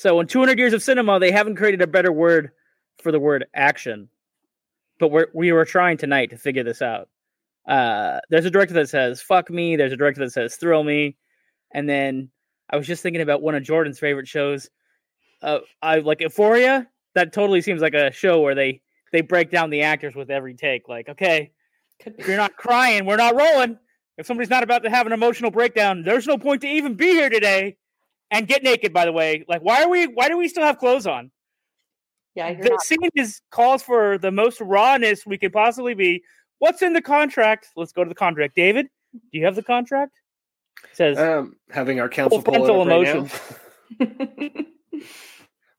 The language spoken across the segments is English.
So in 200 years of cinema, they haven't created a better word for the word action. But we're, we were trying tonight to figure this out. Uh, there's a director that says "fuck me." There's a director that says "thrill me," and then I was just thinking about one of Jordan's favorite shows. Uh, I like Euphoria. That totally seems like a show where they they break down the actors with every take. Like, okay, if you're not crying, we're not rolling. If somebody's not about to have an emotional breakdown, there's no point to even be here today. And get naked, by the way. Like, why are we? Why do we still have clothes on? Yeah, the not- scene is calls for the most rawness we could possibly be. What's in the contract? Let's go to the contract. David, do you have the contract? It says um, having our council pull it emotion. Right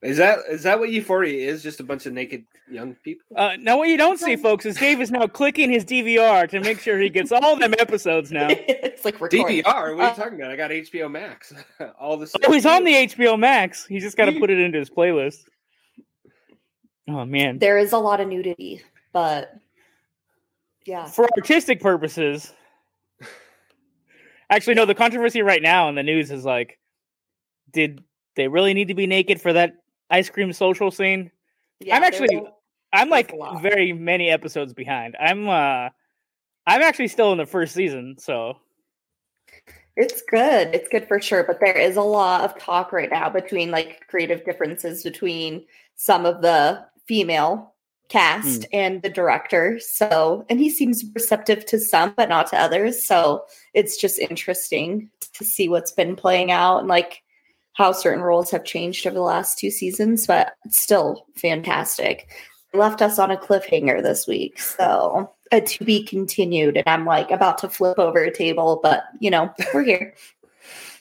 Is that is that what Euphoria is? Just a bunch of naked young people? Uh, now, what you don't see, folks, is Dave is now clicking his DVR to make sure he gets all them episodes now. it's like recording. DVR. What are you uh, talking about? I got HBO Max. all this. Oh, he's on the HBO Max. He's just got to put it into his playlist. Oh man, there is a lot of nudity, but yeah, for artistic purposes. Actually, no. The controversy right now in the news is like, did they really need to be naked for that ice cream social scene. Yeah, I'm actually I'm like very many episodes behind. I'm uh I'm actually still in the first season, so it's good. It's good for sure, but there is a lot of talk right now between like creative differences between some of the female cast mm. and the director. So, and he seems receptive to some but not to others. So, it's just interesting to see what's been playing out and like how certain roles have changed over the last two seasons, but it's still fantastic. left us on a cliffhanger this week, so uh, to be continued. And I'm like about to flip over a table, but you know we're here.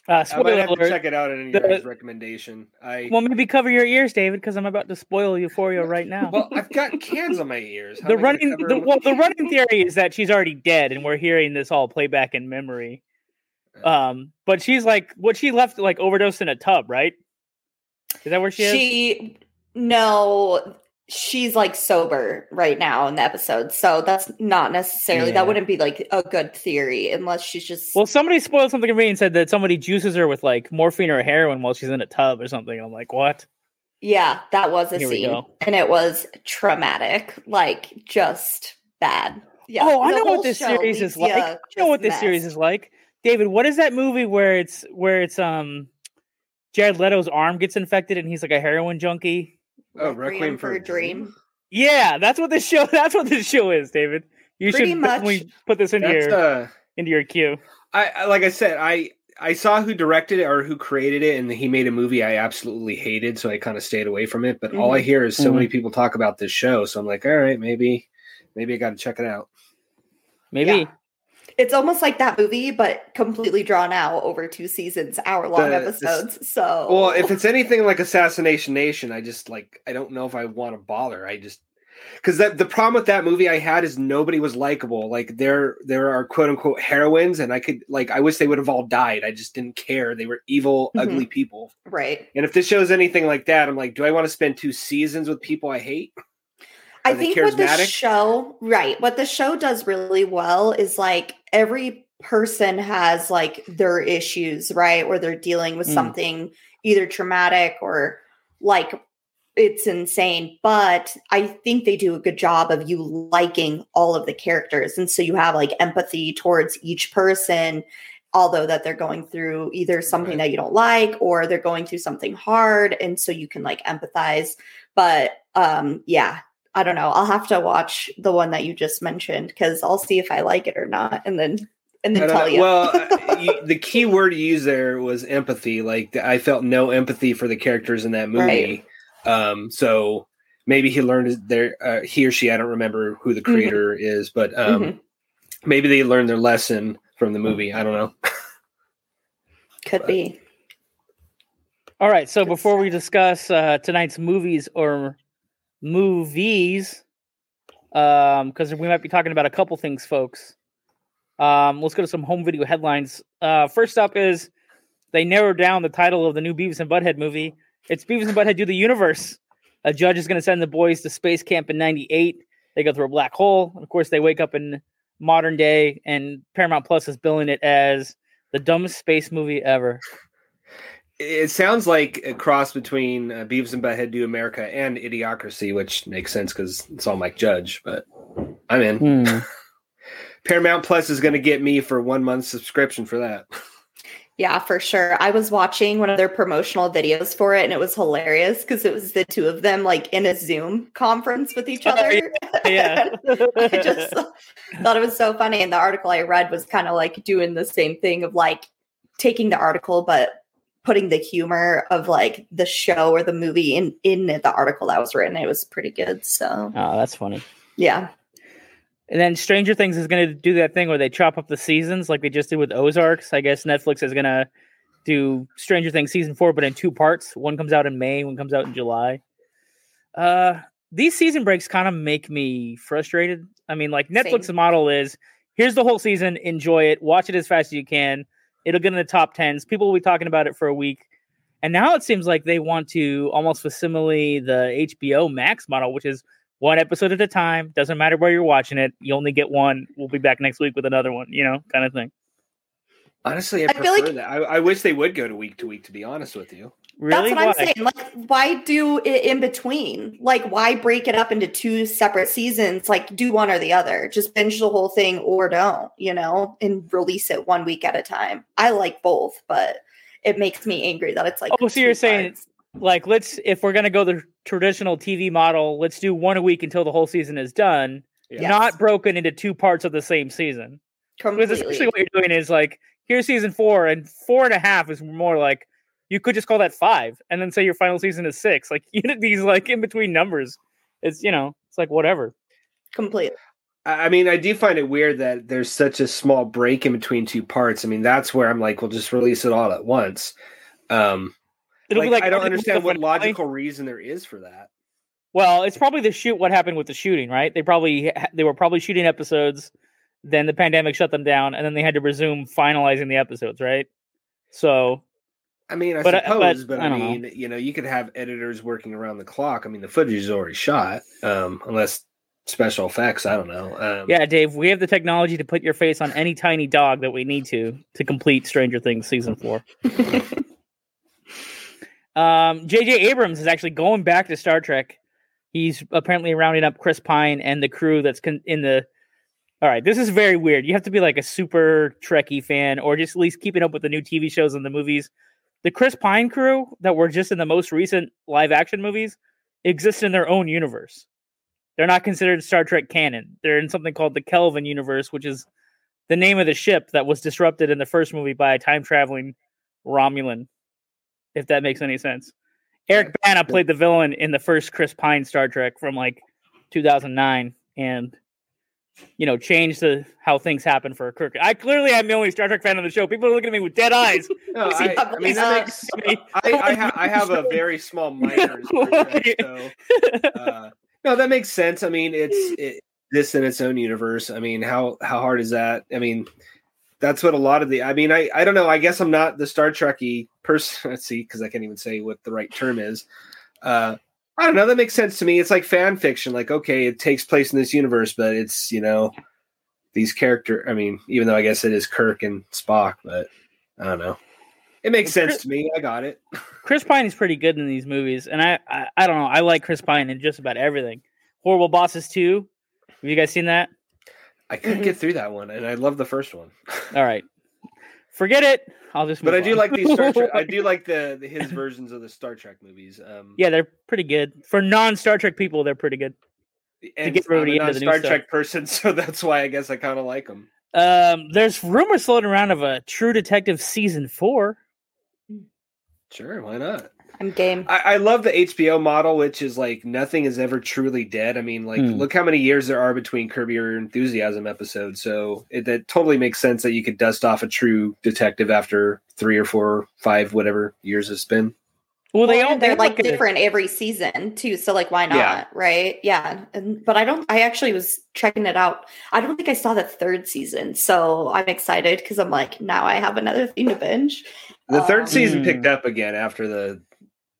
Uh, I might have to check it out in your recommendation. I well, maybe cover your ears, David, because I'm about to spoil Euphoria right now. well, I've got cans on my ears. How the running, the, well, the running theory is that she's already dead, and we're hearing this all playback in memory. Um, but she's like, what she left like overdosed in a tub, right? Is that where she is? She no, she's like sober right now in the episode, so that's not necessarily yeah. that wouldn't be like a good theory unless she's just. Well, somebody spoiled something for me and said that somebody juices her with like morphine or heroin while she's in a tub or something. I'm like, what? Yeah, that was a Here scene, and it was traumatic, like just bad. Yeah. Oh, I know what this series is like. I know what this mess. series is like. David, what is that movie where it's where it's um Jared Leto's arm gets infected and he's like a heroin junkie? Oh, Requiem, for, a Dream. dream. Yeah, that's what this show. That's what this show is, David. You Pretty should much, put this into your uh, into your queue. I, I like I said, I I saw who directed it or who created it, and he made a movie I absolutely hated, so I kind of stayed away from it. But mm-hmm. all I mm-hmm. hear is so mm-hmm. many people talk about this show, so I'm like, all right, maybe, maybe I got to check it out. Maybe. Yeah. It's almost like that movie, but completely drawn out over two seasons, hour long episodes. So, well, if it's anything like Assassination Nation, I just like I don't know if I want to bother. I just because that the problem with that movie I had is nobody was likable. Like there there are quote unquote heroines, and I could like I wish they would have all died. I just didn't care. They were evil, mm-hmm. ugly people. Right. And if this shows anything like that, I'm like, do I want to spend two seasons with people I hate? I think what the show, right, what the show does really well is like every person has like their issues, right? Or they're dealing with mm. something either traumatic or like it's insane. But I think they do a good job of you liking all of the characters. And so you have like empathy towards each person, although that they're going through either something right. that you don't like or they're going through something hard. And so you can like empathize. But um yeah, I don't know. I'll have to watch the one that you just mentioned because I'll see if I like it or not, and then and then tell know. you. Well, uh, you, the key word you used there was empathy. Like I felt no empathy for the characters in that movie. Right. Um, so maybe he learned there. Uh, he or she, I don't remember who the mm-hmm. creator mm-hmm. is, but um, mm-hmm. maybe they learned their lesson from the movie. I don't know. Could but. be. All right. So before we discuss uh, tonight's movies or movies um because we might be talking about a couple things folks. Um let's go to some home video headlines. Uh first up is they narrowed down the title of the new beavis and butthead movie. It's beavis and butthead do the universe. A judge is going to send the boys to space camp in 98 they go through a black hole. And of course they wake up in modern day and paramount plus is billing it as the dumbest space movie ever it sounds like a cross between uh, Beavis and Butthead Do America and Idiocracy, which makes sense because it's all Mike Judge. But I'm in. Hmm. Paramount Plus is going to get me for one month subscription for that. Yeah, for sure. I was watching one of their promotional videos for it, and it was hilarious because it was the two of them like in a Zoom conference with each other. yeah, I just thought it was so funny. And the article I read was kind of like doing the same thing of like taking the article, but putting the humor of like the show or the movie in in the article that was written. It was pretty good. So, oh, that's funny. Yeah. And then Stranger Things is going to do that thing where they chop up the seasons like they just did with Ozarks. I guess Netflix is going to do Stranger Things season four, but in two parts. One comes out in May, one comes out in July. Uh, these season breaks kind of make me frustrated. I mean, like Netflix's Same. model is here's the whole season, enjoy it, watch it as fast as you can. It'll get in the top tens. People will be talking about it for a week. And now it seems like they want to almost facsimile the HBO Max model, which is one episode at a time. Doesn't matter where you're watching it. You only get one. We'll be back next week with another one. You know, kind of thing. Honestly, I, I prefer like, that. I, I, wish they would go to week to week. To be honest with you, really, that's what why? I'm saying. Like, why do it in between? Like, why break it up into two separate seasons? Like, do one or the other. Just binge the whole thing or don't. You know, and release it one week at a time. I like both, but it makes me angry that it's like. Oh, so you're parts. saying like let's if we're gonna go the traditional TV model, let's do one a week until the whole season is done, yes. not broken into two parts of the same season. Completely. Because essentially what you're doing is like here's season four, and four and a half is more like you could just call that five, and then say your final season is six. Like you know, these like in between numbers, it's you know it's like whatever. Completely. I mean, I do find it weird that there's such a small break in between two parts. I mean, that's where I'm like, we'll just release it all at once. Um, It'll like, be like I don't understand what logical reason there is for that. Well, it's probably the shoot. What happened with the shooting, right? They probably they were probably shooting episodes, then the pandemic shut them down, and then they had to resume finalizing the episodes, right? So, I mean, I but, suppose, but, but I, I mean, know. you know, you could have editors working around the clock. I mean, the footage is already shot, um, unless special effects. I don't know. Um, yeah, Dave, we have the technology to put your face on any tiny dog that we need to to complete Stranger Things season four. Um, J.J. Abrams is actually going back to Star Trek. He's apparently rounding up Chris Pine and the crew that's con- in the. All right, this is very weird. You have to be like a super Trekkie fan, or just at least keeping up with the new TV shows and the movies. The Chris Pine crew that were just in the most recent live action movies exist in their own universe. They're not considered Star Trek canon. They're in something called the Kelvin universe, which is the name of the ship that was disrupted in the first movie by a time traveling Romulan if that makes any sense. Eric Bana played the villain in the first Chris Pine Star Trek from like 2009, and you know change the how things happen for Kirk. I clearly am the only Star Trek fan on the show. People are looking at me with dead eyes. no, I, I, mean that makes. I, I, ha- I, have a very small minor. Trek, so, uh, no, that makes sense. I mean, it's it, this in its own universe. I mean, how how hard is that? I mean, that's what a lot of the i mean i i don't know i guess i'm not the star trekky person let's see because i can't even say what the right term is uh i don't know that makes sense to me. It's like fan fiction like okay it takes place in this universe but it's you know these character i mean even though i guess it is kirk and spock but i don't know. It makes sense to me. I got it. Chris pine is pretty good in these movies and I, I i don't know. I like chris pine in just about everything. Horrible bosses too have you guys seen that? I couldn't get through that one, and I love the first one. All right, forget it. I'll just. but I do on. like these Star Trek. I do like the, the, his versions of the Star Trek movies. Um, yeah, they're pretty good for non Star Trek people. They're pretty good. And to get I'm a Star Trek person, so that's why I guess I kind of like them. Um, there's rumors floating around of a True Detective season four. Sure, why not? I'm game. I, I, love the HBO model, which is like nothing is ever truly dead. I mean, like, hmm. look how many years there are between Curb Your Enthusiasm episodes. So it that totally makes sense that you could dust off a true detective after three or four, five, whatever years it's been. Well, they all they're like different every season too. So like, why not? Yeah. Right? Yeah. And, but I don't. I actually was checking it out. I don't think I saw the third season, so I'm excited because I'm like, now I have another thing to binge. The third um, season picked up again after the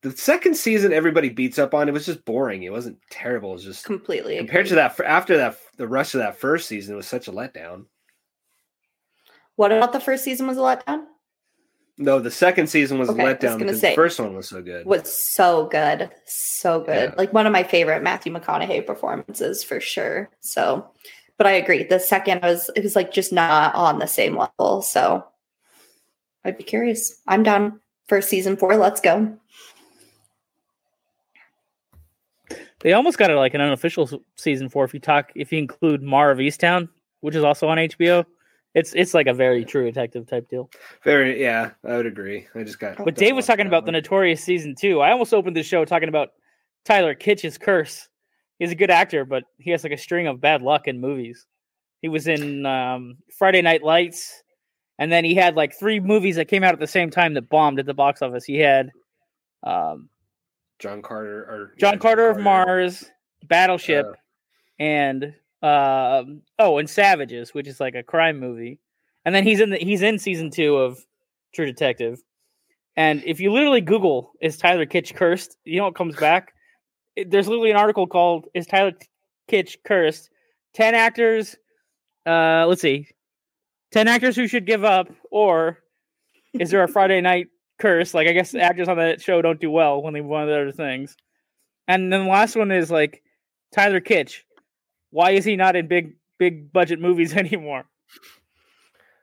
the second season everybody beats up on it was just boring. It wasn't terrible. It was just completely compared to that. After that, the rest of that first season was such a letdown. What about the first season was a letdown? No, the second season was okay, let down because say, the first one was so good. Was so good, so good. Yeah. Like one of my favorite Matthew McConaughey performances for sure. So, but I agree. The second was it was like just not on the same level. So, I'd be curious. I'm down for season four. Let's go. They almost got it like an unofficial season four if you talk if you include Mare of Easttown, which is also on HBO. It's it's like a very true detective type deal. Very yeah, I would agree. I just got. But Dave was talking about one. the Notorious season two. I almost opened the show talking about Tyler Kitsch's curse. He's a good actor, but he has like a string of bad luck in movies. He was in um, Friday Night Lights, and then he had like three movies that came out at the same time that bombed at the box office. He had um, John Carter or John, yeah, Carter, John Carter of Mars, Battleship, uh, and um, oh, and Savages, which is like a crime movie, and then he's in the he's in season two of True Detective. And if you literally Google "Is Tyler Kitsch cursed?" you know what comes back. It, there's literally an article called "Is Tyler Kitsch cursed?" Ten actors. Uh, let's see, ten actors who should give up, or is there a Friday night curse? Like I guess actors on that show don't do well when they move on to other things. And then the last one is like Tyler Kitsch why is he not in big big budget movies anymore?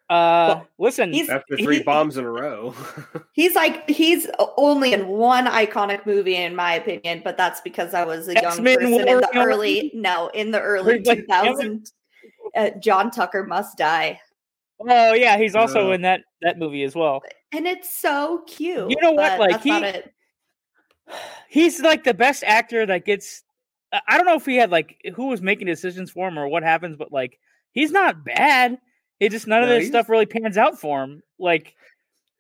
Uh, well, listen, he's, after three he, bombs in a row, he's like he's only in one iconic movie, in my opinion. But that's because I was a young X-Men person War in the early no in the early two thousands. Uh, John Tucker Must Die. Oh yeah, he's also uh, in that that movie as well. And it's so cute. You know what? Like he, he's like the best actor that gets I don't know if he had like who was making decisions for him or what happens, but like he's not bad. It just none no, of this stuff really pans out for him. Like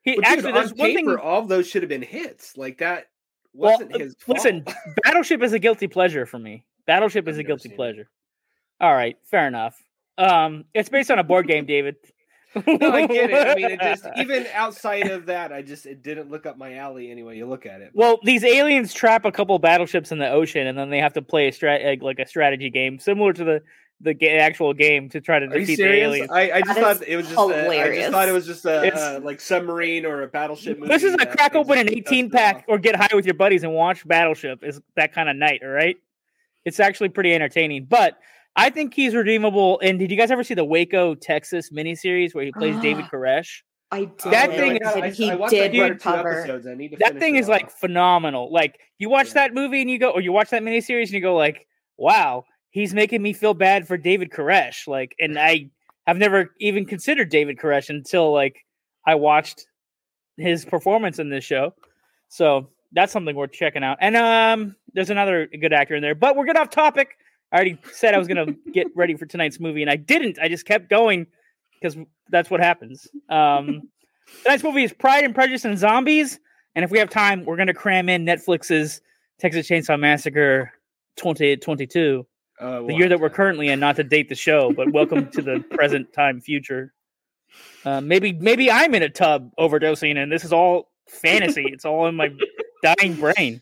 he actually, there's on one paper, thing. All of those should have been hits. Like that wasn't well, his. Fault. Listen, Battleship is a guilty pleasure for me. Battleship is a guilty pleasure. It. All right, fair enough. Um, it's based on a board game, David no, I get it. I mean, it just even outside of that, I just it didn't look up my alley anyway. You look at it. Well, these aliens trap a couple battleships in the ocean, and then they have to play a strat like a strategy game similar to the the ga- actual game to try to Are defeat the aliens. I, I just thought it was just a, I just thought it was just a, uh, like submarine or a battleship. This is a crack open an eighteen pack or get high with your buddies and watch Battleship. Is that kind of night? All right, it's actually pretty entertaining, but I think he's redeemable. And did you guys ever see the Waco, Texas miniseries where he plays David Koresh? I did. That thing is, he I did recover. That thing is like phenomenal. Like you watch yeah. that movie and you go, or you watch that miniseries and you go, like, wow, he's making me feel bad for David Koresh. Like, and I have never even considered David Koresh until like I watched his performance in this show. So that's something worth checking out. And um, there's another good actor in there, but we're getting off topic. I already said I was going to get ready for tonight's movie, and I didn't. I just kept going because that's what happens. Um, tonight's movie is Pride and Prejudice and Zombies, and if we have time, we're going to cram in Netflix's Texas Chainsaw Massacre 2022, uh, the year that we're currently in. Not to date the show, but welcome to the present time future. Uh, maybe maybe I'm in a tub overdosing, and this is all fantasy. it's all in my dying brain.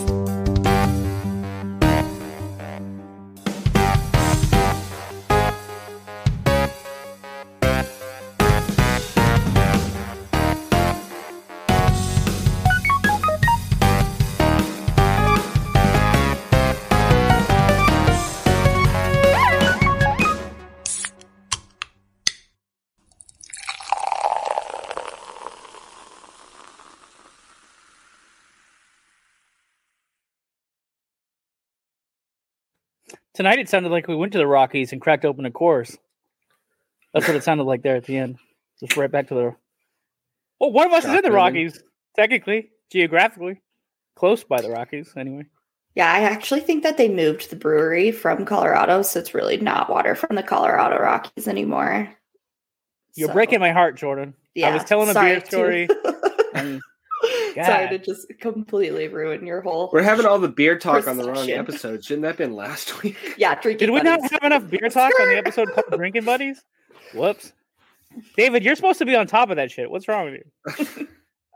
Tonight it sounded like we went to the Rockies and cracked open a Coors. That's what it sounded like there at the end. Just right back to the. Well, one of us is in the Rockies, technically, geographically, close by the Rockies, anyway. Yeah, I actually think that they moved the brewery from Colorado, so it's really not water from the Colorado Rockies anymore. You're so. breaking my heart, Jordan. Yeah, I was telling a beer story. and God. Sorry to just completely ruin your whole. We're having all the beer talk on the wrong episode. Shouldn't that have been last week? Yeah, drinking. Did we buddies. not have enough beer talk on the episode called Drinking Buddies? Whoops. David, you're supposed to be on top of that shit. What's wrong with you?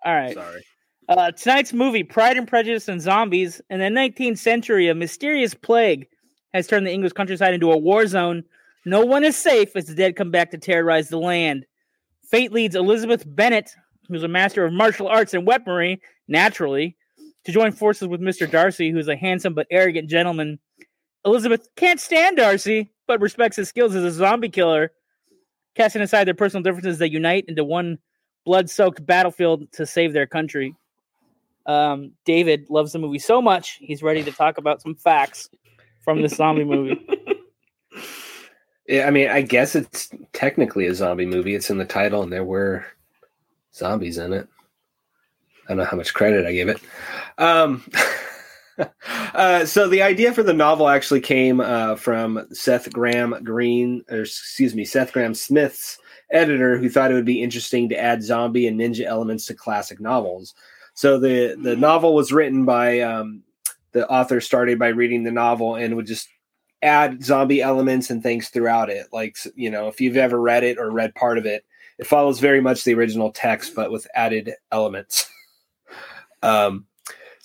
all right. Sorry. Uh, tonight's movie, Pride and Prejudice and Zombies. In the 19th century, a mysterious plague has turned the English countryside into a war zone. No one is safe as the dead come back to terrorize the land. Fate leads Elizabeth Bennet, who's a master of martial arts and weaponry, naturally, to join forces with Mr. Darcy, who's a handsome but arrogant gentleman. Elizabeth can't stand Darcy, but respects his skills as a zombie killer. Casting aside their personal differences, they unite into one blood soaked battlefield to save their country. Um, David loves the movie so much, he's ready to talk about some facts from the zombie movie. Yeah, I mean, I guess it's technically a zombie movie. It's in the title, and there were zombies in it. I don't know how much credit I give it. Um, uh, so the idea for the novel actually came uh, from Seth Graham Green, or excuse me, Seth Grahame-Smith's editor, who thought it would be interesting to add zombie and ninja elements to classic novels. So the the novel was written by um, the author started by reading the novel and would just add zombie elements and things throughout it. Like you know, if you've ever read it or read part of it, it follows very much the original text, but with added elements. um,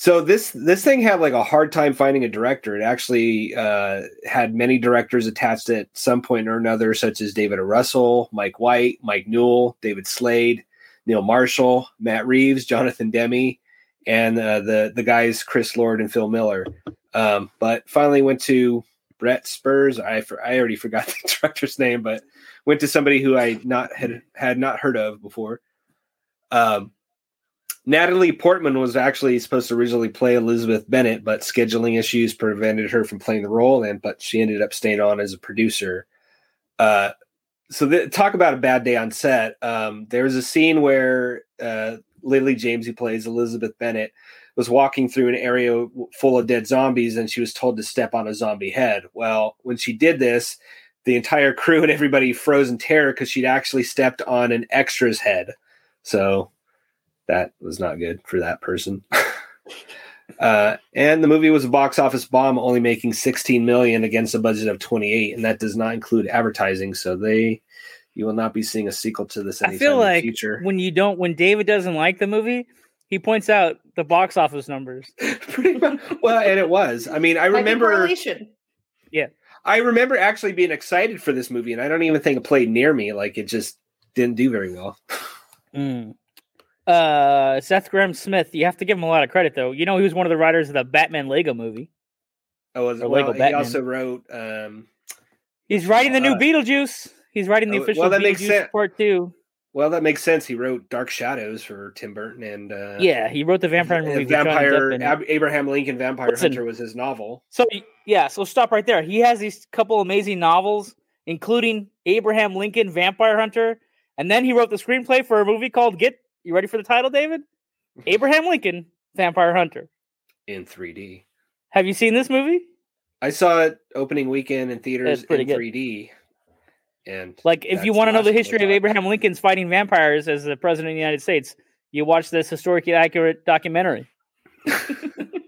so this this thing had like a hard time finding a director. It actually uh, had many directors attached at some point or another, such as David o. Russell, Mike White, Mike Newell, David Slade, Neil Marshall, Matt Reeves, Jonathan Demme, and uh, the the guys Chris Lord and Phil Miller. Um, but finally went to Burr Steers. I for, I already forgot the director's name, but went to somebody who I not had had not heard of before. Um, Natalie Portman was actually supposed to originally play Elizabeth Bennet, but scheduling issues prevented her from playing the role, and but she ended up staying on as a producer. Uh, so talk about a bad day on set. Um, there was a scene where uh, Lily James, who plays Elizabeth Bennet, was walking through an area full of dead zombies, and she was told to step on a zombie head. Well, when she did this, the entire crew and everybody froze in terror because she'd actually stepped on an extra's head. So that was not good for that person. uh, and the movie was a box office bomb, only making 16 million against a budget of 28, and that does not include advertising. So they, you will not be seeing a sequel to this. I feel like future. when you don't, when David doesn't like the movie, he points out the box office numbers. Pretty much. Well, and it was. I mean, I remember. Yeah. I remember actually being excited for this movie, and I don't even think it played near me. Like it just didn't do very well. Mm uh, Seth Grahame-Smith, you have to give him a lot of credit though. You know, he was one of the writers of the Batman Lego movie. Oh, was well, Lego he Batman. also wrote. Um, He's writing the uh, new Beetlejuice. He's writing the oh, official well, that Beetlejuice makes sense. part two. Well, that makes sense. He wrote Dark Shadows for Tim Burton, and uh, yeah, he wrote the vampire movie. Vampire Ab- Abraham Lincoln Vampire Listen, Hunter was his novel. So yeah, so stop right there. He has these couple amazing novels, including Abraham Lincoln Vampire Hunter, and then he wrote the screenplay for a movie called Get you ready for the title, David? Abraham Lincoln, Vampire Hunter. In 3D. Have you seen this movie? I saw it opening weekend in theaters in good. 3D. And like, if you want to know the history of Abraham Lincoln's fighting vampires as the president of the United States, you watch this historically accurate documentary.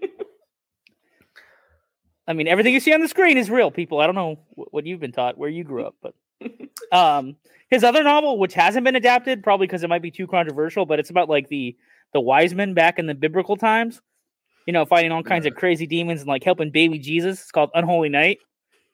I mean, everything you see on the screen is real, people. I don't know what you've been taught, where you grew up, but um, his other novel, which hasn't been adapted, probably because it might be too controversial, but it's about like the the wise men back in the biblical times, you know, fighting all kinds yeah. of crazy demons and like helping baby Jesus. It's called Unholy Night.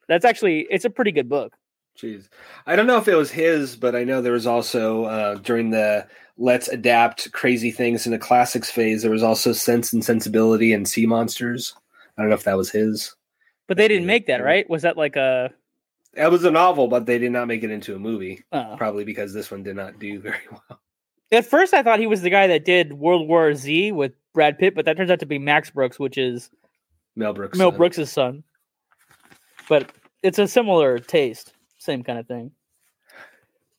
That's actually it's a pretty good book. Jeez, I don't know if it was his, but I know there was also uh, during the let's adapt crazy things in the classics phase. There was also Sense and Sensibility and Sea Monsters. I don't know if that was his. But they didn't make that, right? Was that like a That was a novel, but they did not make it into a movie. Uh, probably because this one did not do very well. At first, I thought he was the guy that did World War Z with Brad Pitt, but that turns out to be Max Brooks, which is Mel Brooks. Mel son. Brooks' son. But it's a similar taste, same kind of thing.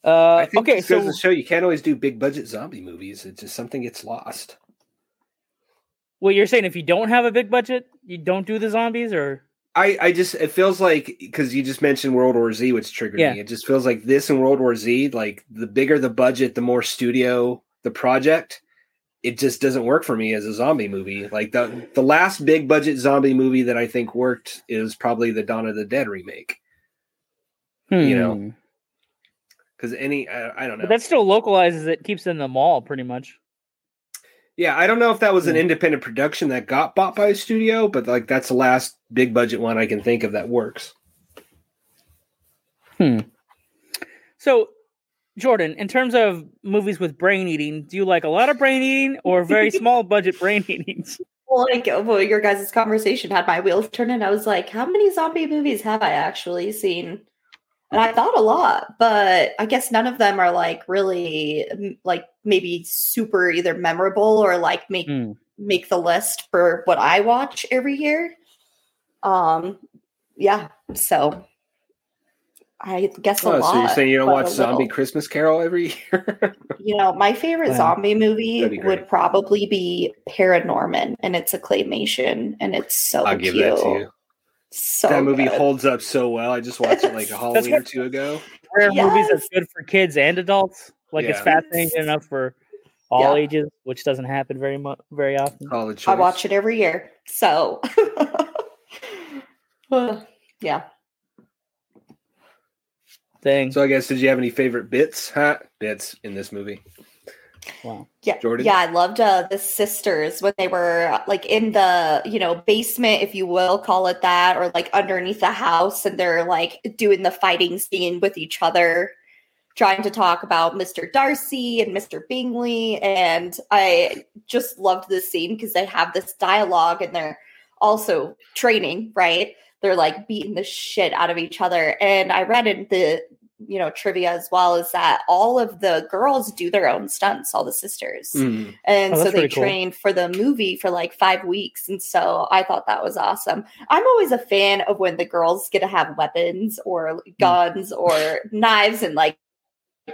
Uh, okay, so to show you can't always do big budget zombie movies. It's just something gets lost. Well, you're saying if you don't have a big budget, you don't do the zombies, or I, I just it feels like because you just mentioned World War Z, which triggered yeah. me. It just feels like this and World War Z, like the bigger the budget, the more studio the project. It just doesn't work for me as a zombie movie. Like the the last big budget zombie movie that I think worked is probably the Dawn of the Dead remake. Hmm. You know, because hmm. any I, I, don't know. But that still localizes it, keeps it in the mall pretty much. Yeah, I don't know if that was an independent production that got bought by a studio, but like that's the last big budget one I can think of that works. Hmm. So, Jordan, in terms of movies with brain eating, do you like a lot of brain eating or very small budget brain eatings? Well, like, well, your guys' conversation had my wheels turning. I was like, how many zombie movies have I actually seen? And I thought a lot, but I guess none of them are like really like maybe super either memorable or like make mm. make the list for what I watch every year. Um yeah, so I guess a oh, lot. So you're saying you don't watch Zombie Christmas Carol every year? you know, my favorite zombie movie would probably be ParaNorman, and it's a claymation, and it's so I'll cute. So that movie good. holds up so well. I just watched it like a Halloween or two ago. Rare yes. movies that's good for kids and adults. Like yeah. it's fascinating enough for all yeah. ages, which doesn't happen very much very often. College I watch it every year. So yeah. Thing. So I guess did you have any favorite bits? Huh? Bits in this movie? Wow. Yeah. Jordan? Yeah, I loved uh, the sisters when they were like in the, you know, basement, if you will call it that, or like underneath the house and they're like doing the fighting scene with each other, trying to talk about Mr. Darcy and Mr. Bingley. And I just loved this scene because they have this dialogue and they're also training, right? They're like beating the shit out of each other. And I read in the you know trivia as well is that all of the girls do their own stunts all the sisters mm. and oh, so they trained cool. for the movie for like five weeks and so i thought that was awesome i'm always a fan of when the girls get to have weapons or mm. guns mm. or knives and like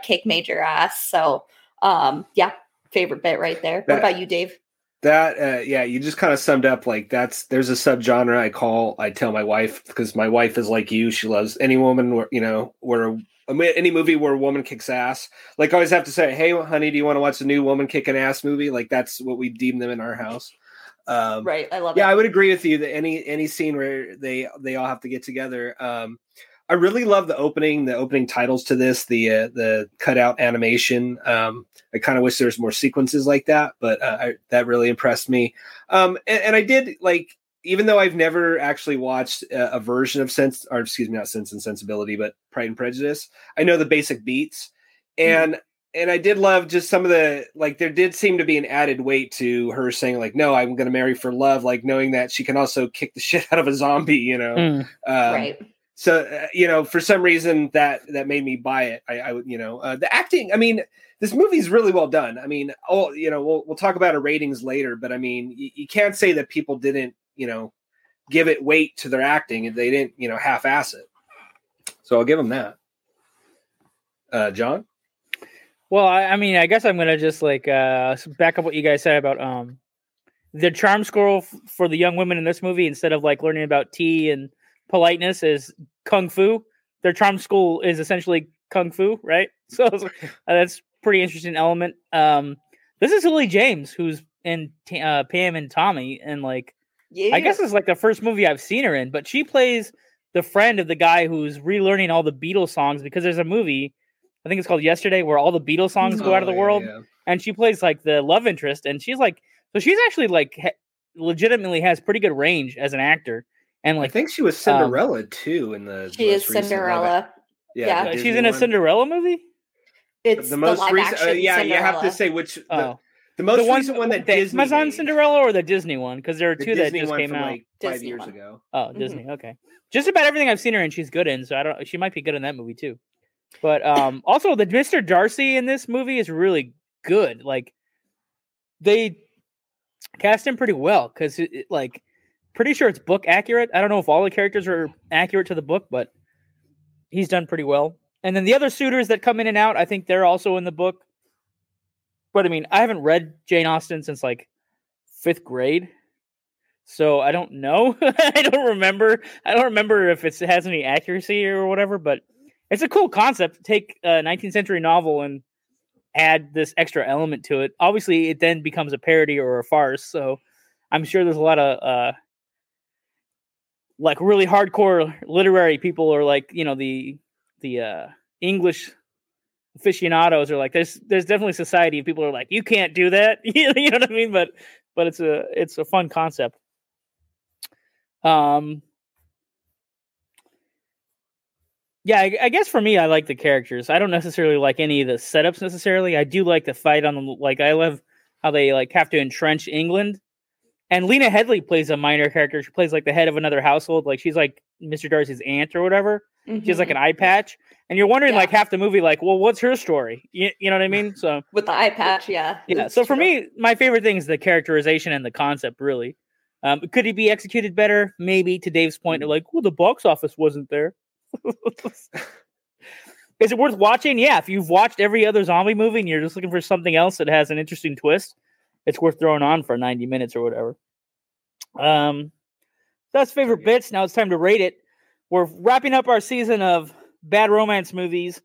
kick major ass so um yeah favorite bit right there that, what about you dave that uh, yeah you just kind of summed up like that's there's a subgenre i call i tell my wife because my wife is like you she loves any woman where you know where any movie where a woman kicks ass. Like I always have to say, "Hey, honey, do you want to watch a new woman kick an ass movie?" Like that's what we deem them in our house. Um, right, I love. That. Yeah, it. I would agree with you that any any scene where they they all have to get together. Um, I really love the opening, the opening titles to this, the uh, the cutout animation. Um, I kind of wish there was more sequences like that, but uh, I, that really impressed me. Um, and, and I did like even though I've never actually watched a, a, version of Sense, or excuse me, not Sense and Sensibility, but Pride and Prejudice, I know the basic beats, mm-hmm. and mm. and I did love just some of the like. There did seem to be an added weight to her saying like, "No, I'm going to marry for love," like knowing that she can also kick the shit out of a zombie, you know, mm. um, right. So uh, you know, for some reason that that made me buy it. I, I would, you know, uh, the acting. I mean, this movie's really well done. I mean, oh, you know, we'll we'll talk about our ratings later, but I mean, you, you can't say that people didn't you know, give it weight to their acting and they didn't, you know, half ass it. So I'll give them that. Uh, John? Well, I, I mean, I guess I'm gonna just like uh, back up what you guys said about um the charm school f- for the young women in this movie instead of like learning about tea and politeness is kung fu. Their charm school is essentially kung fu, right? So uh, that's pretty interesting element. Um, this is Lily James who's in uh, Pam and Tommy, and like yeah. I guess it's like the first movie I've seen her in, but she plays the friend of the guy who's relearning all the Beatles songs because there's a movie, I think it's called Yesterday, where all the Beatles songs oh, go out of the yeah, world, yeah. and she plays like the love interest, and she's like, so she's actually like ha- legitimately has pretty good range as an actor, and like I think she was um, Cinderella um, too in the. She is Cinderella. Yeah, yeah. she's in a Cinderella movie. It's the most the recent. Uh, yeah, Cinderella. you have to say which. Oh. The, the most the recent one that the Disney Amazon made. Cinderella or the Disney one because there are two that just came out like five Disney years one. ago. Oh, mm-hmm. Disney. Okay, just about everything I've seen her in, she's good in. So I don't. She might be good in that movie too. But um, also the Mr. Darcy in this movie is really good. Like they cast him pretty well because like pretty sure it's book accurate. I don't know if all the characters are accurate to the book, but he's done pretty well. And then the other suitors that come in and out, I think they're also in the book. But I mean, I haven't read Jane Austen since like fifth grade. So I don't know. I don't remember. I don't remember if it has any accuracy or whatever, but it's a cool concept. Take a 19th century novel and add this extra element to it. Obviously, it then becomes a parody or a farce. So I'm sure there's a lot of uh, like really hardcore literary people or like you know the the uh, English aficionados are like, there's there's definitely society. People are like, you can't do that. you know what I mean? But but it's a it's a fun concept. Um. Yeah, I, I, guess for me, I like the characters. I don't necessarily like any of the setups necessarily. I do like the fight on the like. I love how they like have to entrench England. And Lena Headey plays a minor character. She plays like the head of another household. Like she's like Mr. Darcy's aunt or whatever. Mm-hmm. She has like an eye patch, and you're wondering yeah. like half the movie, like, well, what's her story? You, you know what I mean? So with the eye patch, yeah, yeah. So true. for me, my favorite thing is the characterization and the concept. Really, um, could he be executed better? Maybe. To Dave's point, mm-hmm. like, well, the box office wasn't there. is it worth watching? Yeah, if you've watched every other zombie movie and you're just looking for something else that has an interesting twist, it's worth throwing on for 90 minutes or whatever. Um, that's favorite bits. Now it's time to rate it. We're wrapping up our season of bad romance movies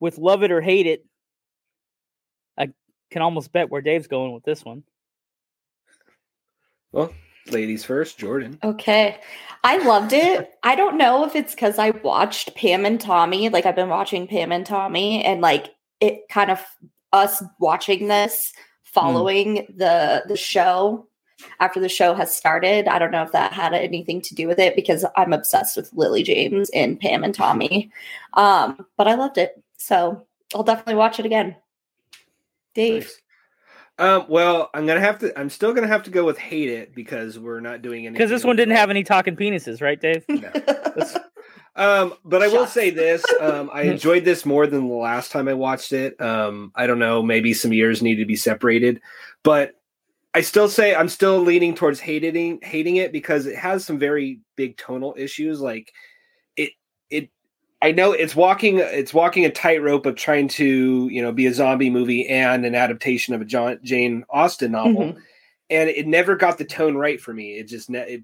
with Love It or Hate It. I can almost bet where Dave's going with this one. Well, ladies first, Jordan. Okay. I loved it. I don't know if it's because I watched Pam and Tommy. Like, I've been watching Pam and Tommy, and like it kind of us watching this. Following mm. the the show after the show has started. I don't know if that had anything to do with it because I'm obsessed with Lily James and Pam and Tommy. Um, but I loved it. So I'll definitely watch it again. Dave. Nice. Um, well, I'm gonna have to. I'm still gonna have to go with hate it because we're not doing any. Because this one didn't have any talking penises, right, Dave? No. um, but I will say this: um, I enjoyed this more than the last time I watched it. Um, I don't know, maybe some years need to be separated, but I still say I'm still leaning towards hating hating it because it has some very big tonal issues. Like it it I know it's walking it's walking a tightrope of trying to you know be a zombie movie and an adaptation of a John Jane Austen novel, mm-hmm. and it never got the tone right for me. It just it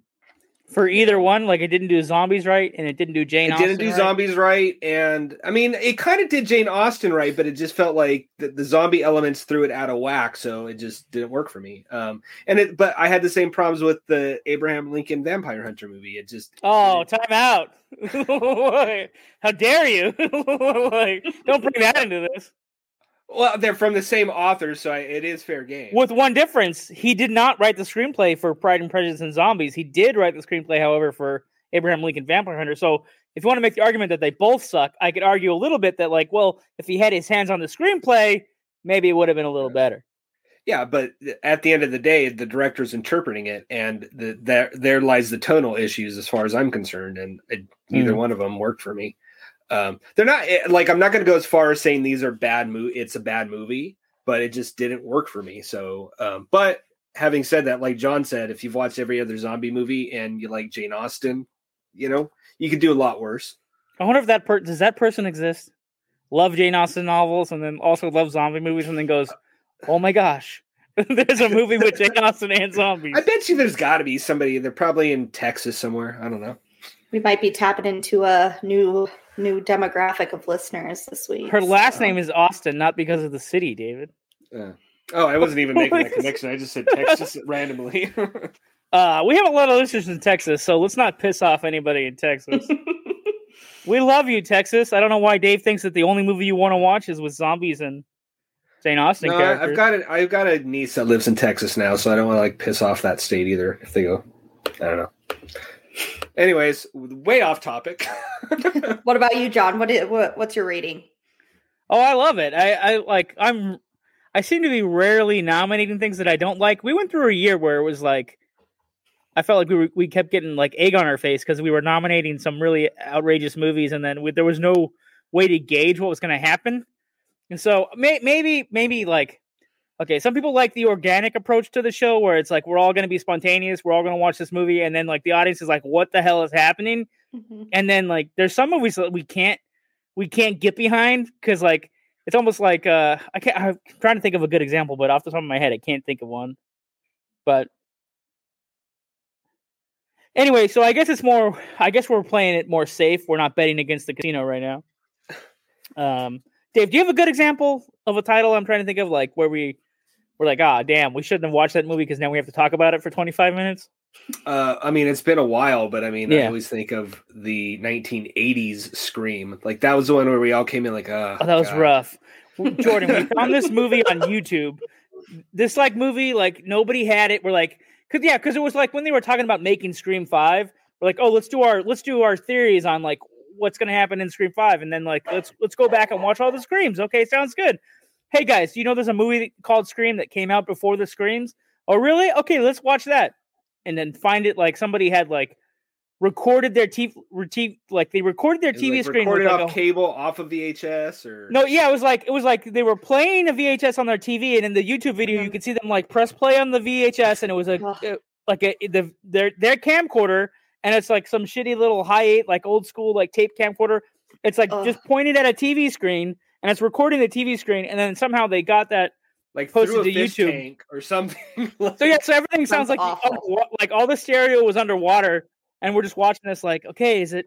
for either one. Like it didn't do zombies right, and it didn't do Jane. It Austen didn't do right. zombies right, and I mean, it kind of did Jane Austen right, but it just felt like the, the, zombie elements threw it out of whack, so it just didn't work for me. Um, and it, but I had the same problems with the Abraham Lincoln Vampire Hunter movie. It just oh, time out! How dare you? like, don't bring that into this. Well, they're from the same author, so I, it is fair game. With one difference, he did not write the screenplay for Pride and Prejudice and Zombies. He did write the screenplay, however, for Abraham Lincoln Vampire Hunter. So, if you want to make the argument that they both suck, I could argue a little bit that, like, well, if he had his hands on the screenplay, maybe it would have been a little better. Yeah, but at the end of the day, the director's interpreting it, and the, there there lies the tonal issues, as far as I'm concerned, and it, neither mm. one of them worked for me. Um, they're not eh, like I'm not going to go as far as saying these are bad movie. It's a bad movie, but it just didn't work for me. So, um, but having said that, like John said, if you've watched every other zombie movie and you like Jane Austen, you know you could do a lot worse. I wonder if that per- does that person exist? Love Jane Austen novels and then also love zombie movies and then goes, oh my gosh, there's a movie with Jane Austen and zombies. I bet you there's got to be somebody. They're probably in Texas somewhere. I don't know. We might be tapping into a new new demographic of listeners this week. Her last so. name is Austin, not because of the city, David. Yeah. Oh, I wasn't even making that connection. I just said Texas randomly. uh, we have a lot of listeners in Texas, so let's not piss off anybody in Texas. we love you, Texas. I don't know why Dave thinks that the only movie you want to watch is with zombies and Jane Austen no, characters. I've got a, I've got a niece that lives in Texas now, so I don't want to like piss off that state either. If they go, I don't know. Anyways, way off topic. what about you, John? What, is, what what's your rating? Oh, I love it. I, I like I'm I seem to be rarely nominating things that I don't like. We went through a year where it was like I felt like we were, we kept getting like egg on our face because we were nominating some really outrageous movies, and then we, there was no way to gauge what was going to happen. And so may, maybe maybe like okay, some people like the organic approach to the show where it's like we're all going to be spontaneous, we're all going to watch this movie, and then like the audience is like, "What the hell is happening?" Mm-hmm. And then like there's some movies that we can't we can't get behind because like it's almost like uh I can't I'm trying to think of a good example, but off the top of my head, I can't think of one. But anyway, so I guess it's more. I guess we're playing it more safe. We're not betting against the casino right now. Um, Dave, do you have a good example of a title I'm trying to think of, like where we we're like, ah, oh, damn, we shouldn't have watched that movie because now we have to talk about it for 25 minutes? Uh, I mean, it's been a while, but I mean, yeah. I always think of the 1980s Scream. Like that was the one where we all came in like, uh, oh, that was God. rough. Jordan, we found this movie on YouTube. This like movie, like nobody had it. We're like, cause yeah, because it was like when they were talking about making Scream Five. We're like, oh, let's do our let's do our theories on like what's gonna happen in Scream Five, and then like let's let's go back and watch all the Screams. Okay, sounds good. Hey guys, you know there's a movie called Scream that came out before the Screams? Oh, really? Okay, let's watch that. And then find it like somebody had like recorded their TV, like they recorded their TV like screen recorded off like a, cable off of VHS or no, yeah, it was like it was like they were playing a VHS on their TV, and in the YouTube video you mm-hmm. could see them like press play on the VHS, and it was a uh, like a the their their camcorder, and it's like some shitty little high eight like old school like tape camcorder. It's like Ugh. just pointed at a TV screen, and it's recording the TV screen, and then somehow they got that like posted to YouTube or something. like, so yeah, so everything sounds like like all the stereo was underwater, and we're just watching this like, okay, is it?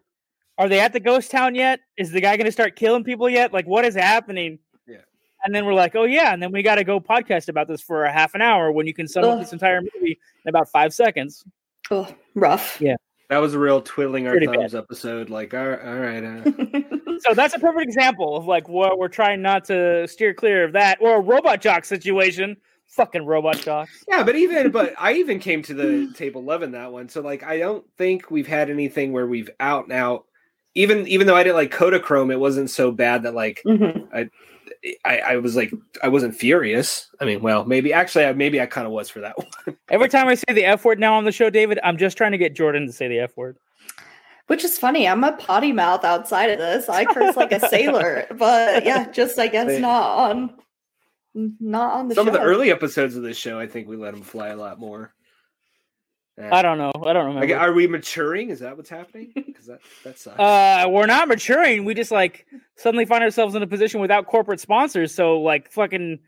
Are they at the ghost town yet? Is the guy going to start killing people yet? Like, what is happening? Yeah. And then we're like, oh yeah, and then we got to go podcast about this for a half an hour when you can sum up this entire movie in about five seconds. Oh, rough. Yeah. That was a real twiddling our thumbs bad. episode. Like, all right, all right. Uh. so that's a perfect example of like what we're trying not to steer clear of that or a robot jock situation fucking Robot Jox. Yeah, but even but I even came to the table eleven that one. So like I don't think we've had anything where we've out and out. Even even though I didn't like Kodachrome, it wasn't so bad that like mm-hmm. I, I, I was like I wasn't furious. I mean, well, maybe actually, I, maybe I kind of was for that one. Every time I say the f word now on the show, David, I'm just trying to get Jordan to say the f word. Which is funny. I'm a potty mouth outside of this. I curse like a sailor, but yeah, just I guess not on not on the some show. of the early episodes of this show. I think we let him fly a lot more. Yeah. I don't know. I don't remember. are we maturing? Is that what's happening? Because that that sucks. Uh, we're not maturing. We just like suddenly find ourselves in a position without corporate sponsors. So like fucking,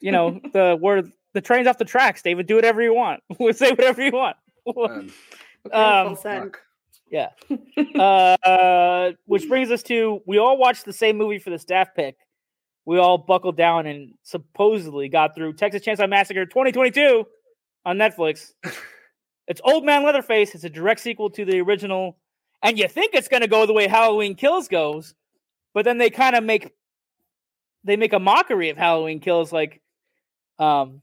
you know, the word the train's off the tracks. David, do whatever you want. We'll say whatever you want. um, um yeah. uh, which brings us to we all watched the same movie for the staff pick we all buckled down and supposedly got through Texas Chainsaw Massacre 2022 on Netflix. It's Old Man Leatherface. It's a direct sequel to the original, and you think it's going to go the way Halloween Kills goes, but then they kind of make they make a mockery of Halloween Kills. Like, um,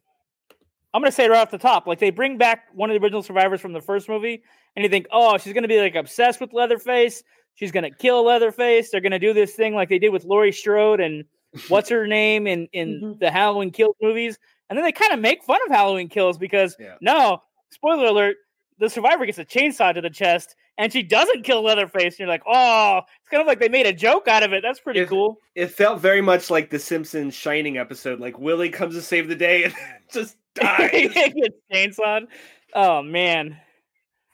I'm going to say it right off the top, like they bring back one of the original survivors from the first movie, and you think, oh, she's going to be like obsessed with Leatherface. She's going to kill Leatherface. They're going to do this thing like they did with Laurie Strode and what's her name in in mm-hmm. the Halloween Kills movies, and then they kind of make fun of Halloween Kills because yeah. no, spoiler alert, the survivor gets a chainsaw to the chest and she doesn't kill Leatherface. And you're like, oh, it's kind of like they made a joke out of it. That's pretty it, cool. It felt very much like the Simpsons Shining episode. Like Willie comes to save the day and just dies. gets chainsawed. Oh man.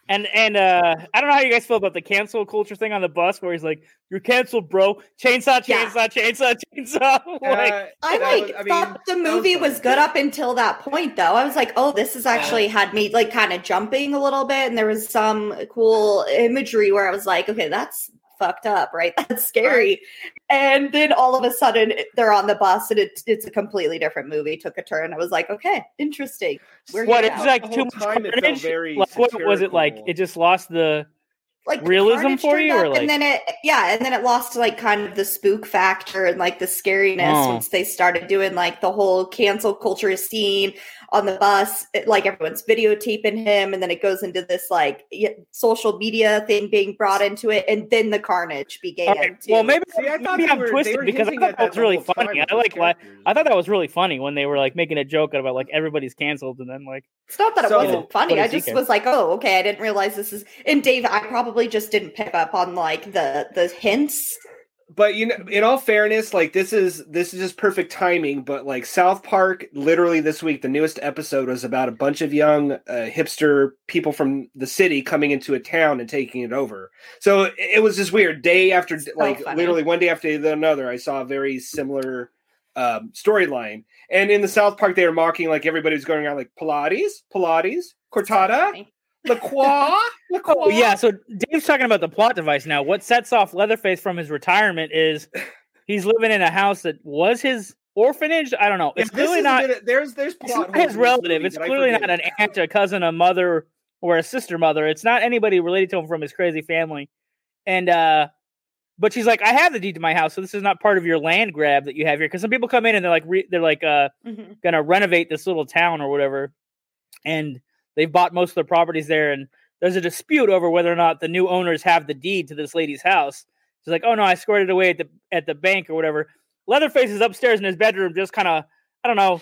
And and uh I don't know how you guys feel about the cancel culture thing on the bus where he's like, You're canceled, bro. Chainsaw, chainsaw, yeah. chainsaw, chainsaw. like, uh, I like was, I mean, thought the movie was, was, good up until that point though. I was like, oh, this has actually had me like kind of jumping a little bit, and there was some cool imagery where I was like, okay, that's fucked up, right? That's scary. And then all of a sudden they're on the bus and it's it's a completely different movie. Took a turn. I was like, okay, interesting. We're what it's like too much carnage? Like, what was it like? It just lost the like realism for you, or like, and then it yeah, and then it lost like kind of the spook factor and like the scariness oh. once they started doing like the whole cancel culture scene on the bus, it, like everyone's videotaping him, and then it goes into this like social media thing being brought into it, and then the carnage began. Okay. Well, maybe, See, I maybe I'm were, twisted because I thought that was really funny. I like, I thought that was really funny when they were like making a joke about like everybody's canceled, and then like it's not that it so, wasn't funny. I just was like, oh, okay, I didn't realize this is. And Dave, I probably just didn't pick up on like the the hints but you know in all fairness like this is this is just perfect timing but like south park literally this week the newest episode was about a bunch of young uh, hipster people from the city coming into a town and taking it over. So it, it was just weird. Day after so like funny. literally one day after another i saw a very similar um, storyline. And in the south park they were mocking like everybody was going around like pilates pilates cortado LaCroix? LaCroix? Oh, yeah. So Dave's talking about the plot device now. What sets off Leatherface from his retirement is he's living in a house that was his orphanage. I don't know. It's clearly not. There's there's plot his relative. It's clearly not an aunt, a cousin, a mother, or a sister mother. It's not anybody related to him from his crazy family. And uh but she's like, I have the deed to my house, so this is not part of your land grab that you have here. Because some people come in and they're like, re- they're like, uh, mm-hmm. gonna renovate this little town or whatever, and they've bought most of the properties there, and there's a dispute over whether or not the new owners have the deed to this lady's house. She's like, oh no, I squared it away at the at the bank or whatever. Leatherface is upstairs in his bedroom, just kind of, I don't know,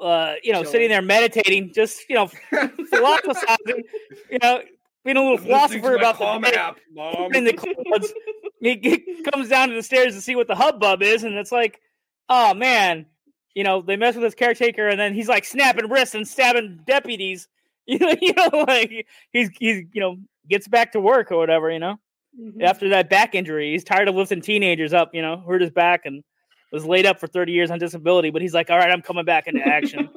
uh, you know, Chilling. sitting there meditating, just you know, philosophizing, you know, being a little philosopher about the map, mom. in the clouds. he, he, comes down to the stairs to see what the hubbub is, and it's like, oh man, you know, they mess with his caretaker, and then he's like snapping wrists and stabbing deputies. You know, you know, like he's he's you know gets back to work or whatever. You know, mm-hmm. after that back injury, he's tired of lifting teenagers up. You know, hurt his back and was laid up for 30 years on disability, but he's like, all right, I'm coming back into action.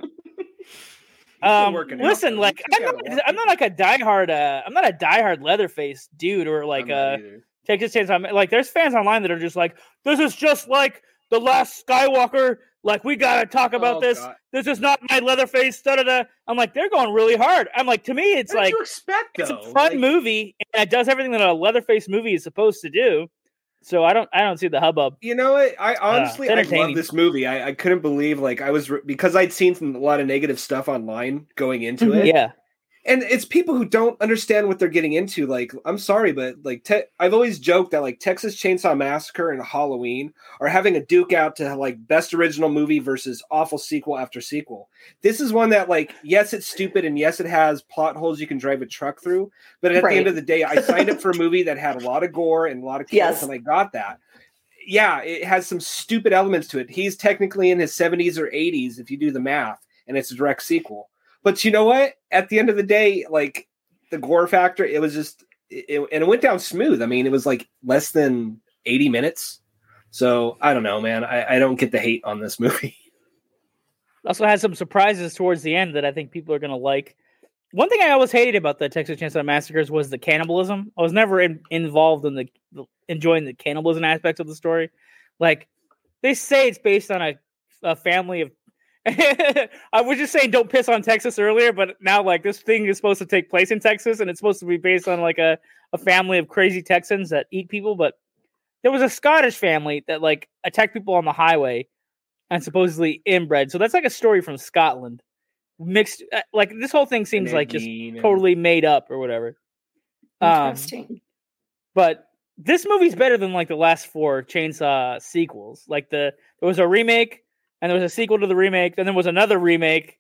um, listen, out, like I'm not, I'm not like a diehard, uh, I'm not a diehard Leatherface dude or like uh, Texas Chainsaw. Like, there's fans online that are just like, this is just like the last Skywalker. Like, we gotta talk about oh, this. God. This is not my Leatherface. Da da da. I'm like, they're going really hard. I'm like, to me, it's what like, expect, it's a fun like... movie and it does everything that a Leatherface movie is supposed to do. So I don't I don't see the hubbub. You know what? I uh, honestly uh, I love this movie. I, I couldn't believe like I was re- because I'd seen some, a lot of negative stuff online going into mm-hmm. it. Yeah and it's people who don't understand what they're getting into. Like, I'm sorry, but like, te- I've always joked that like Texas Chainsaw Massacre and Halloween are having a duke out to like best original movie versus awful sequel after sequel. This is one that like, yes, it's stupid, and yes, it has plot holes you can drive a truck through. But at right. the end of the day, I signed up for a movie that had a lot of gore and a lot of kills, yes. and I got that. Yeah, it has some stupid elements to it. He's technically in his 70s or 80s if you do the math, and it's a direct sequel but you know what? At the end of the day, like the gore factor, it was just, it, and it went down smooth. I mean, it was like less than 80 minutes. So I don't know, man. I, I don't get the hate on this movie. Also had some surprises towards the end that I think people are going to like. One thing I always hated about the Texas Chainsaw Massacres was the cannibalism. I was never in, involved in the, the enjoying the cannibalism aspect of the story. Like they say it's based on a, a family of I was just saying don't piss on Texas earlier, but now like this thing is supposed to take place in Texas and it's supposed to be based on like a, a family of crazy Texans that eat people, but there was a Scottish family that like attacked people on the highway and supposedly inbred. So that's like a story from Scotland. Mixed uh, like this whole thing seems like just totally made up or whatever. Um, Interesting. Um, but this movie's better than like the last four chainsaw sequels. Like the there was a remake and there was a sequel to the remake. Then there was another remake,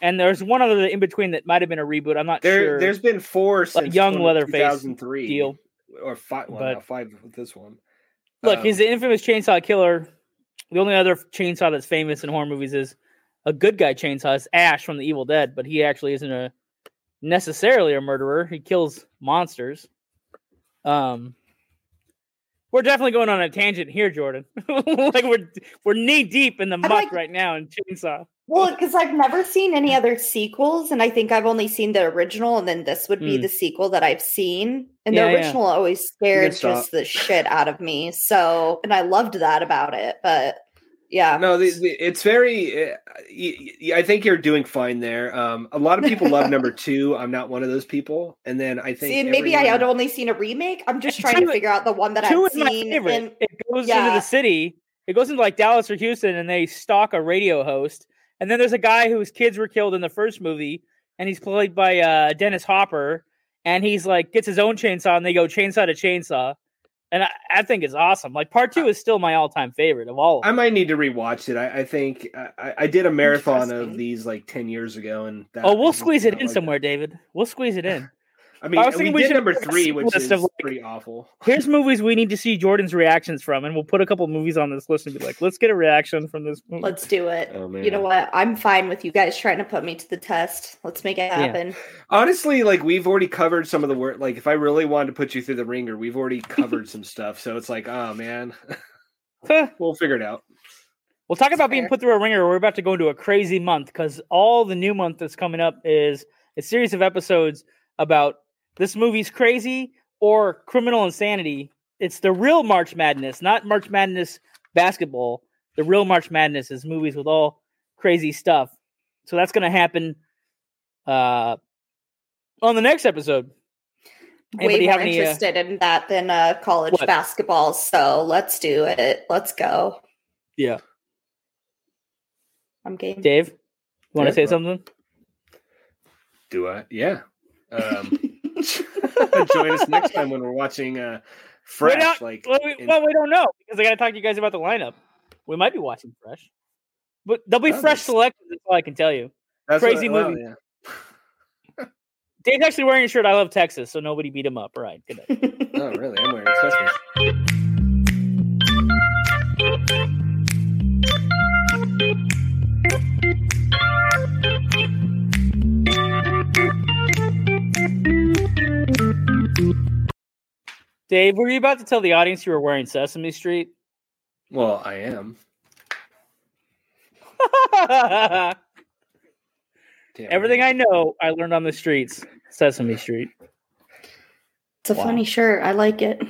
and there's one other in between that might have been a reboot. I'm not there, sure. There's been four since Young Leatherface 2003 deal, or five. Well, but, five with this one. Look, um, he's the infamous chainsaw killer. The only other chainsaw that's famous in horror movies is a good guy chainsaw. It's Ash from The Evil Dead, but he actually isn't a necessarily a murderer. He kills monsters. Um, we're definitely going on a tangent here, Jordan. like we're we're knee deep in the muck like, right now in Chainsaw. Well, because I've never seen any other sequels, and I think I've only seen the original, and then this would be mm. the sequel that I've seen. And yeah, the original yeah. always scared just the shit out of me. So, and I loved that about it, but yeah. No the, the, it's very uh, I think you're doing fine there. Um, a lot of people love number two. I'm not one of those people. And then i think See, maybe i had only seen a remake. I'm just trying two, to figure out the one that i've seen and, it goes yeah. into the city. It goes into like dallas or houston and they stalk a radio host. And then there's a guy whose kids were killed in the first movie and he's played by uh, dennis hopper. And he's like gets his own chainsaw and they go chainsaw to chainsaw and I, I, think it's awesome. Like part two uh, is still my all-time favorite of all. Of I might need to rewatch it. I, I think I, I, did a marathon of these like ten years ago, and oh, we'll squeeze it in like somewhere, that. David. We'll squeeze it in. I mean, I was we, we did number three, which is like, pretty awful. here's movies we need to see Jordan's reactions from, and we'll put a couple movies on this list and be like, let's get a reaction from this movie. Let's do it. Oh, you know what? I'm fine with you guys trying to put me to the test. Let's make it happen. Yeah. Honestly, like we've already covered some of the work. Like if I really wanted to put you through the ringer, we've already covered some stuff. So it's like, oh man, we'll figure it out. We'll talk about being put through a ringer. We're about to go into a crazy month because all the new month that's coming up is a series of episodes about this movie's crazy or criminal insanity. It's the real March Madness, not March Madness basketball. The real March Madness is movies with all crazy stuff. So that's going to happen uh, on the next episode. way more any, uh, interested uh, in that than uh, college what? basketball. So let's do it. Let's go. Yeah. I'm game. Dave, you want to say something? Do I? Yeah. Um, join us next time when we're watching uh, Fresh. Not, like, well we, in... well, we don't know because I got to talk to you guys about the lineup. We might be watching Fresh, but there'll be oh, fresh selections. That's all I can tell you. Crazy what, movie. Well, yeah. Dave's actually wearing a shirt. I love Texas, so nobody beat him up. All right, good night. oh, really? I'm wearing Texas. Dave, were you about to tell the audience you were wearing Sesame Street? Well, I am. Everything I know, I learned on the streets. Sesame Street. It's a wow. funny shirt. I like it.